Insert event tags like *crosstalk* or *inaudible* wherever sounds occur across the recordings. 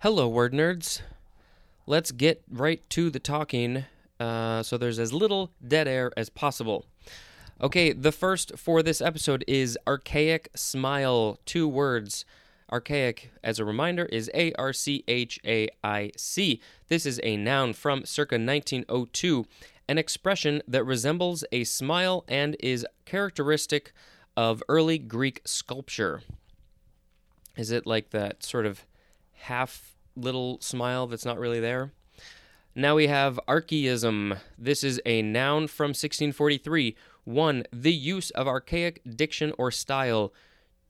Hello, word nerds. Let's get right to the talking uh, so there's as little dead air as possible. Okay, the first for this episode is archaic smile. Two words. Archaic, as a reminder, is A R C H A I C. This is a noun from circa 1902, an expression that resembles a smile and is characteristic of early Greek sculpture. Is it like that sort of half little smile that's not really there? Now we have archaism. This is a noun from 1643. 1. The use of archaic diction or style.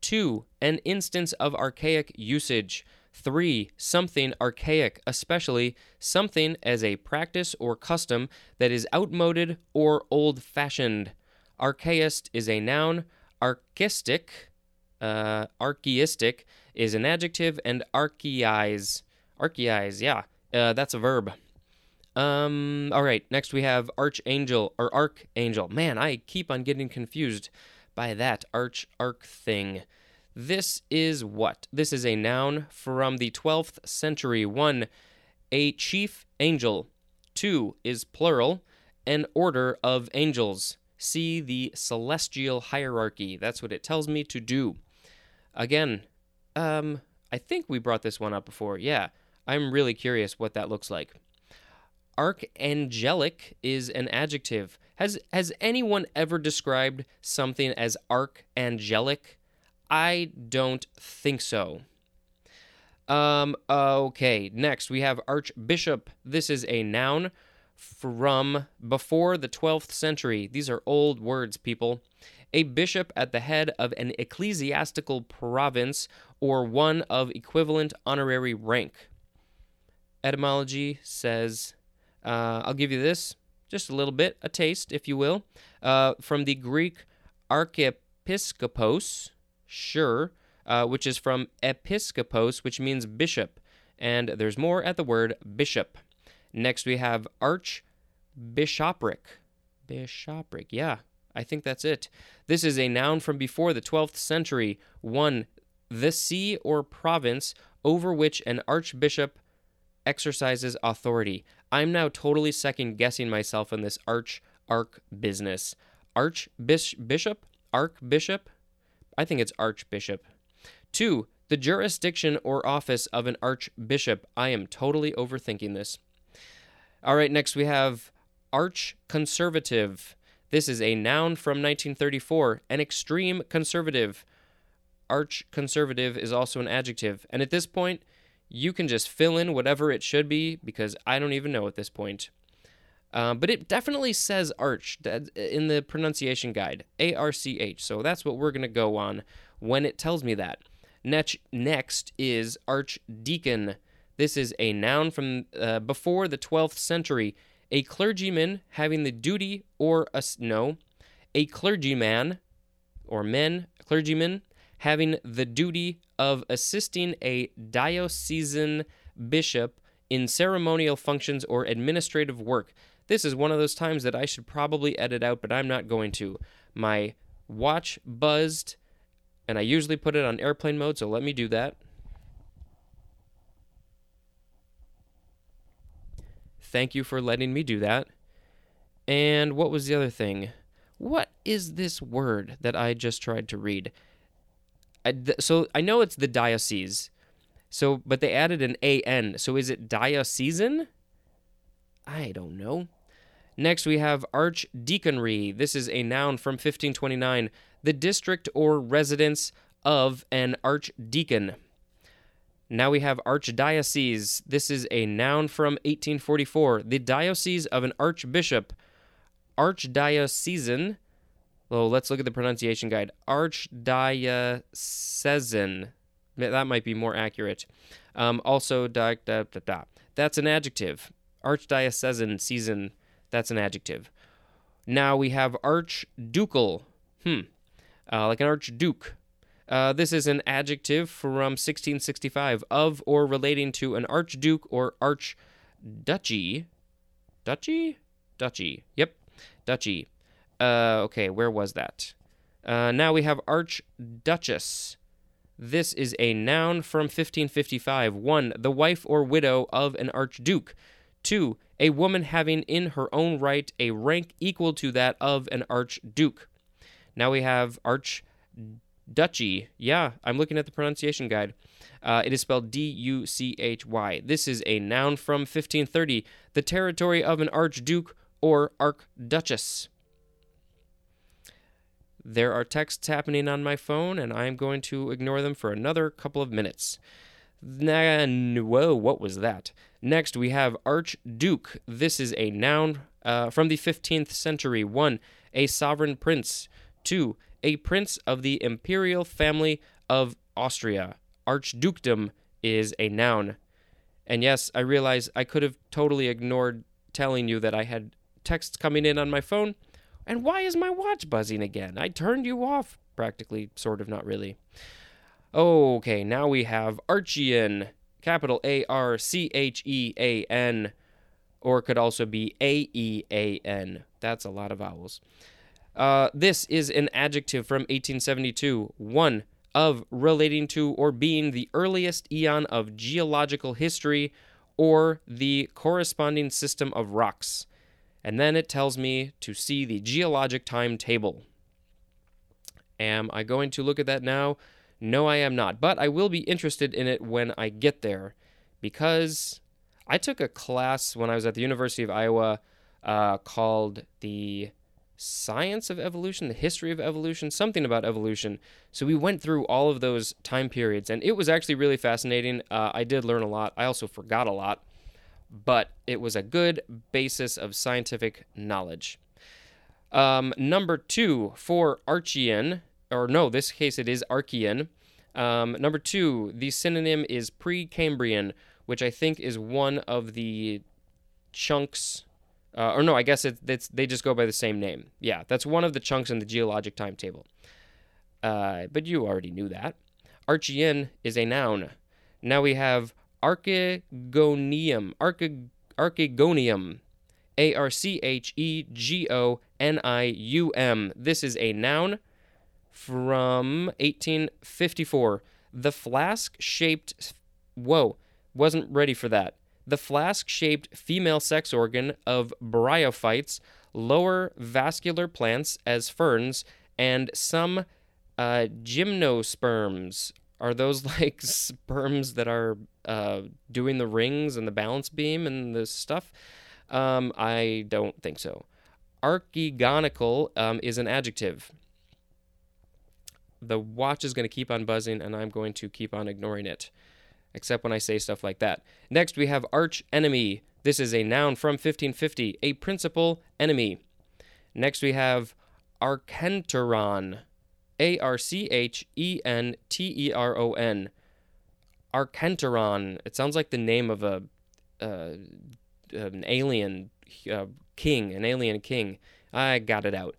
2. An instance of archaic usage. 3. Something archaic, especially something as a practice or custom that is outmoded or old fashioned. Archaist is a noun. Archistic, uh, archaistic is an adjective, and archaize, archaize, yeah, uh, that's a verb. Um, all right, next we have archangel or archangel. Man, I keep on getting confused by that arch arc thing. This is what? This is a noun from the 12th century. One, a chief angel. Two is plural, an order of angels. See the celestial hierarchy. That's what it tells me to do. Again, um, I think we brought this one up before. Yeah, I'm really curious what that looks like. Archangelic is an adjective. Has has anyone ever described something as archangelic? I don't think so. Um okay, next we have archbishop. This is a noun from before the 12th century. These are old words, people. A bishop at the head of an ecclesiastical province or one of equivalent honorary rank. Etymology says uh, I'll give you this, just a little bit, a taste, if you will, uh, from the Greek archiepiskopos, sure, uh, which is from episkopos, which means bishop. And there's more at the word bishop. Next, we have archbishopric. Bishopric, yeah, I think that's it. This is a noun from before the 12th century. One, the see or province over which an archbishop exercises authority. I'm now totally second guessing myself in this arch arc business. Archbishop? Archbishop? I think it's archbishop. Two, the jurisdiction or office of an archbishop. I am totally overthinking this. All right, next we have arch conservative. This is a noun from 1934, an extreme conservative. Arch conservative is also an adjective. And at this point, you can just fill in whatever it should be because I don't even know at this point. Uh, but it definitely says arch in the pronunciation guide, A R C H. So that's what we're going to go on when it tells me that. Next, next is archdeacon. This is a noun from uh, before the 12th century. A clergyman having the duty or a no, a clergyman or men, clergyman having the duty of assisting a diocesan bishop in ceremonial functions or administrative work. This is one of those times that I should probably edit out, but I'm not going to. My watch buzzed, and I usually put it on airplane mode, so let me do that. Thank you for letting me do that. And what was the other thing? What is this word that I just tried to read? I, th- so I know it's the diocese. So, but they added an an. So is it diocesan? I don't know. Next, we have archdeaconry. This is a noun from 1529, the district or residence of an archdeacon. Now we have archdiocese. This is a noun from 1844, the diocese of an archbishop. Archdiocesan well, let's look at the pronunciation guide. Archdiocesan. That might be more accurate. Um, also, da, da, da, da. that's an adjective. Archdiocesan season. That's an adjective. Now we have archducal. Hmm. Uh, like an archduke. Uh, this is an adjective from 1665 of or relating to an archduke or archduchy. Duchy? Duchy. Yep. Duchy. Uh, okay, where was that? Uh, now we have Archduchess. This is a noun from 1555. 1. The wife or widow of an archduke. 2. A woman having in her own right a rank equal to that of an archduke. Now we have archduchy. Yeah, I'm looking at the pronunciation guide. Uh, it is spelled D U C H Y. This is a noun from 1530. The territory of an archduke or archduchess. There are texts happening on my phone, and I'm going to ignore them for another couple of minutes. Whoa, what was that? Next, we have Archduke. This is a noun uh, from the 15th century. One, a sovereign prince. Two, a prince of the imperial family of Austria. Archdukedom is a noun. And yes, I realize I could have totally ignored telling you that I had texts coming in on my phone. And why is my watch buzzing again? I turned you off. Practically, sort of, not really. Okay, now we have Archean, capital A R C H E A N, or it could also be A E A N. That's a lot of vowels. Uh, this is an adjective from 1872. One, of relating to or being the earliest eon of geological history or the corresponding system of rocks and then it tells me to see the geologic time table. Am I going to look at that now? No, I am not, but I will be interested in it when I get there because I took a class when I was at the University of Iowa uh, called the Science of Evolution, the History of Evolution, something about evolution. So we went through all of those time periods, and it was actually really fascinating. Uh, I did learn a lot. I also forgot a lot but it was a good basis of scientific knowledge. Um, number two for Archean, or no, this case it is Archean. Um, number two, the synonym is Precambrian, which I think is one of the chunks. Uh, or no, I guess it, it's they just go by the same name. Yeah, that's one of the chunks in the geologic timetable. Uh, but you already knew that. Archean is a noun. Now we have Archegonium. Arche- Archegonium. A R C H E G O N I U M. This is a noun from 1854. The flask shaped. Whoa, wasn't ready for that. The flask shaped female sex organ of bryophytes, lower vascular plants as ferns, and some uh, gymnosperms. Are those *laughs* like sperms that are uh, doing the rings and the balance beam and the stuff? Um, I don't think so. Archegonical um, is an adjective. The watch is going to keep on buzzing, and I'm going to keep on ignoring it, except when I say stuff like that. Next, we have arch enemy. This is a noun from 1550, a principal enemy. Next, we have archenteron. A R C H E N T E R O N. Archenteron. It sounds like the name of a uh, an alien uh, king, an alien king. I got it out.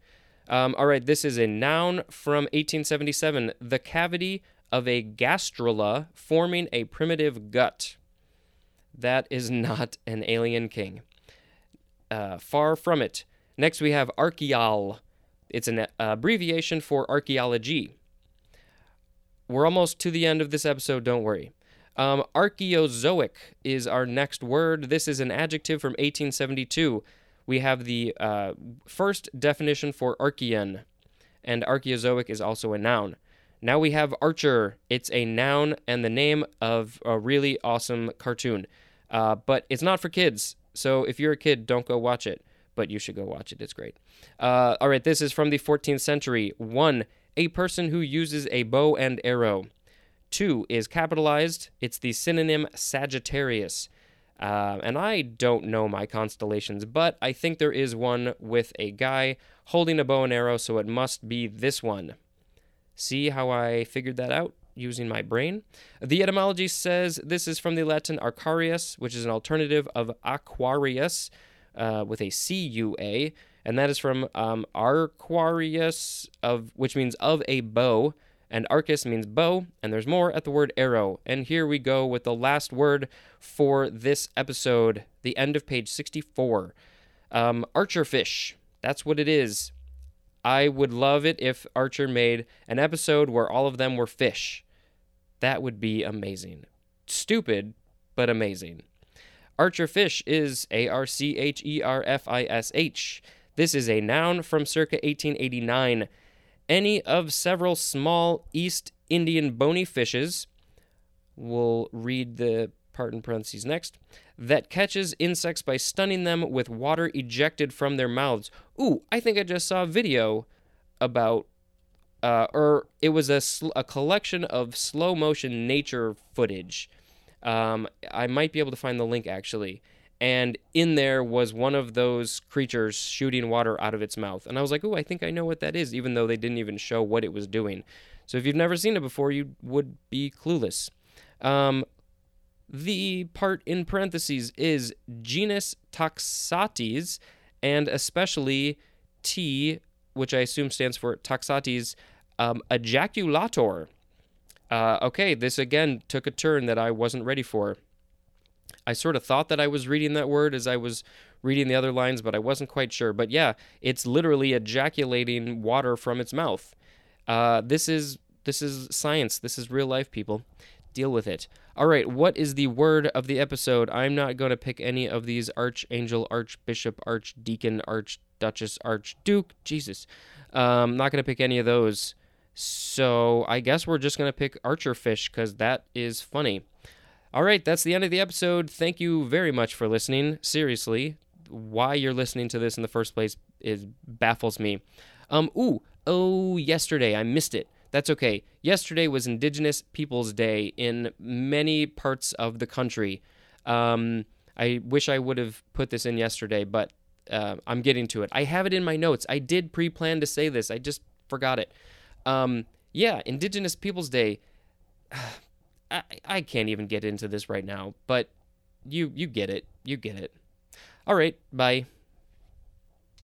Um, all right, this is a noun from 1877. The cavity of a gastrula forming a primitive gut. That is not an alien king. Uh, far from it. Next, we have archaeal. It's an abbreviation for archaeology. We're almost to the end of this episode, don't worry. Um, Archaeozoic is our next word. This is an adjective from 1872. We have the uh, first definition for Archean, and Archaeozoic is also a noun. Now we have Archer. It's a noun and the name of a really awesome cartoon. Uh, but it's not for kids, so if you're a kid, don't go watch it. But you should go watch it, it's great. Uh, all right, this is from the 14th century. One, a person who uses a bow and arrow. Two is capitalized. It's the synonym Sagittarius. Uh, and I don't know my constellations, but I think there is one with a guy holding a bow and arrow, so it must be this one. See how I figured that out using my brain? The etymology says this is from the Latin Arcarius, which is an alternative of Aquarius uh, with a C U A, and that is from um, Arcuarius, of which means of a bow and arcus means bow, and there's more at the word arrow. And here we go with the last word for this episode, the end of page 64. Um, archer fish. That's what it is. I would love it if Archer made an episode where all of them were fish. That would be amazing. Stupid, but amazing. Archer fish is A R C H E R F I S H. This is a noun from circa 1889. Any of several small East Indian bony fishes, we'll read the part in parentheses next, that catches insects by stunning them with water ejected from their mouths. Ooh, I think I just saw a video about, uh, or it was a, sl- a collection of slow motion nature footage. Um, I might be able to find the link actually. And in there was one of those creatures shooting water out of its mouth. And I was like, ooh, I think I know what that is, even though they didn't even show what it was doing. So if you've never seen it before, you would be clueless. Um, the part in parentheses is genus Toxotes, and especially T, which I assume stands for Toxotes um, ejaculator. Uh, okay, this again took a turn that I wasn't ready for. I sort of thought that I was reading that word as I was reading the other lines, but I wasn't quite sure. But yeah, it's literally ejaculating water from its mouth. Uh, this is this is science. This is real life, people. Deal with it. All right, what is the word of the episode? I'm not going to pick any of these archangel, archbishop, archdeacon, archduchess, archduke. Jesus, um, not going to pick any of those. So I guess we're just going to pick archerfish because that is funny. All right, that's the end of the episode. Thank you very much for listening. Seriously, why you're listening to this in the first place is baffles me. Um, ooh, oh, yesterday I missed it. That's okay. Yesterday was Indigenous Peoples Day in many parts of the country. Um, I wish I would have put this in yesterday, but uh, I'm getting to it. I have it in my notes. I did pre plan to say this, I just forgot it. Um, yeah, Indigenous Peoples Day. *sighs* I, I can't even get into this right now, but you you get it. You get it. All right, bye.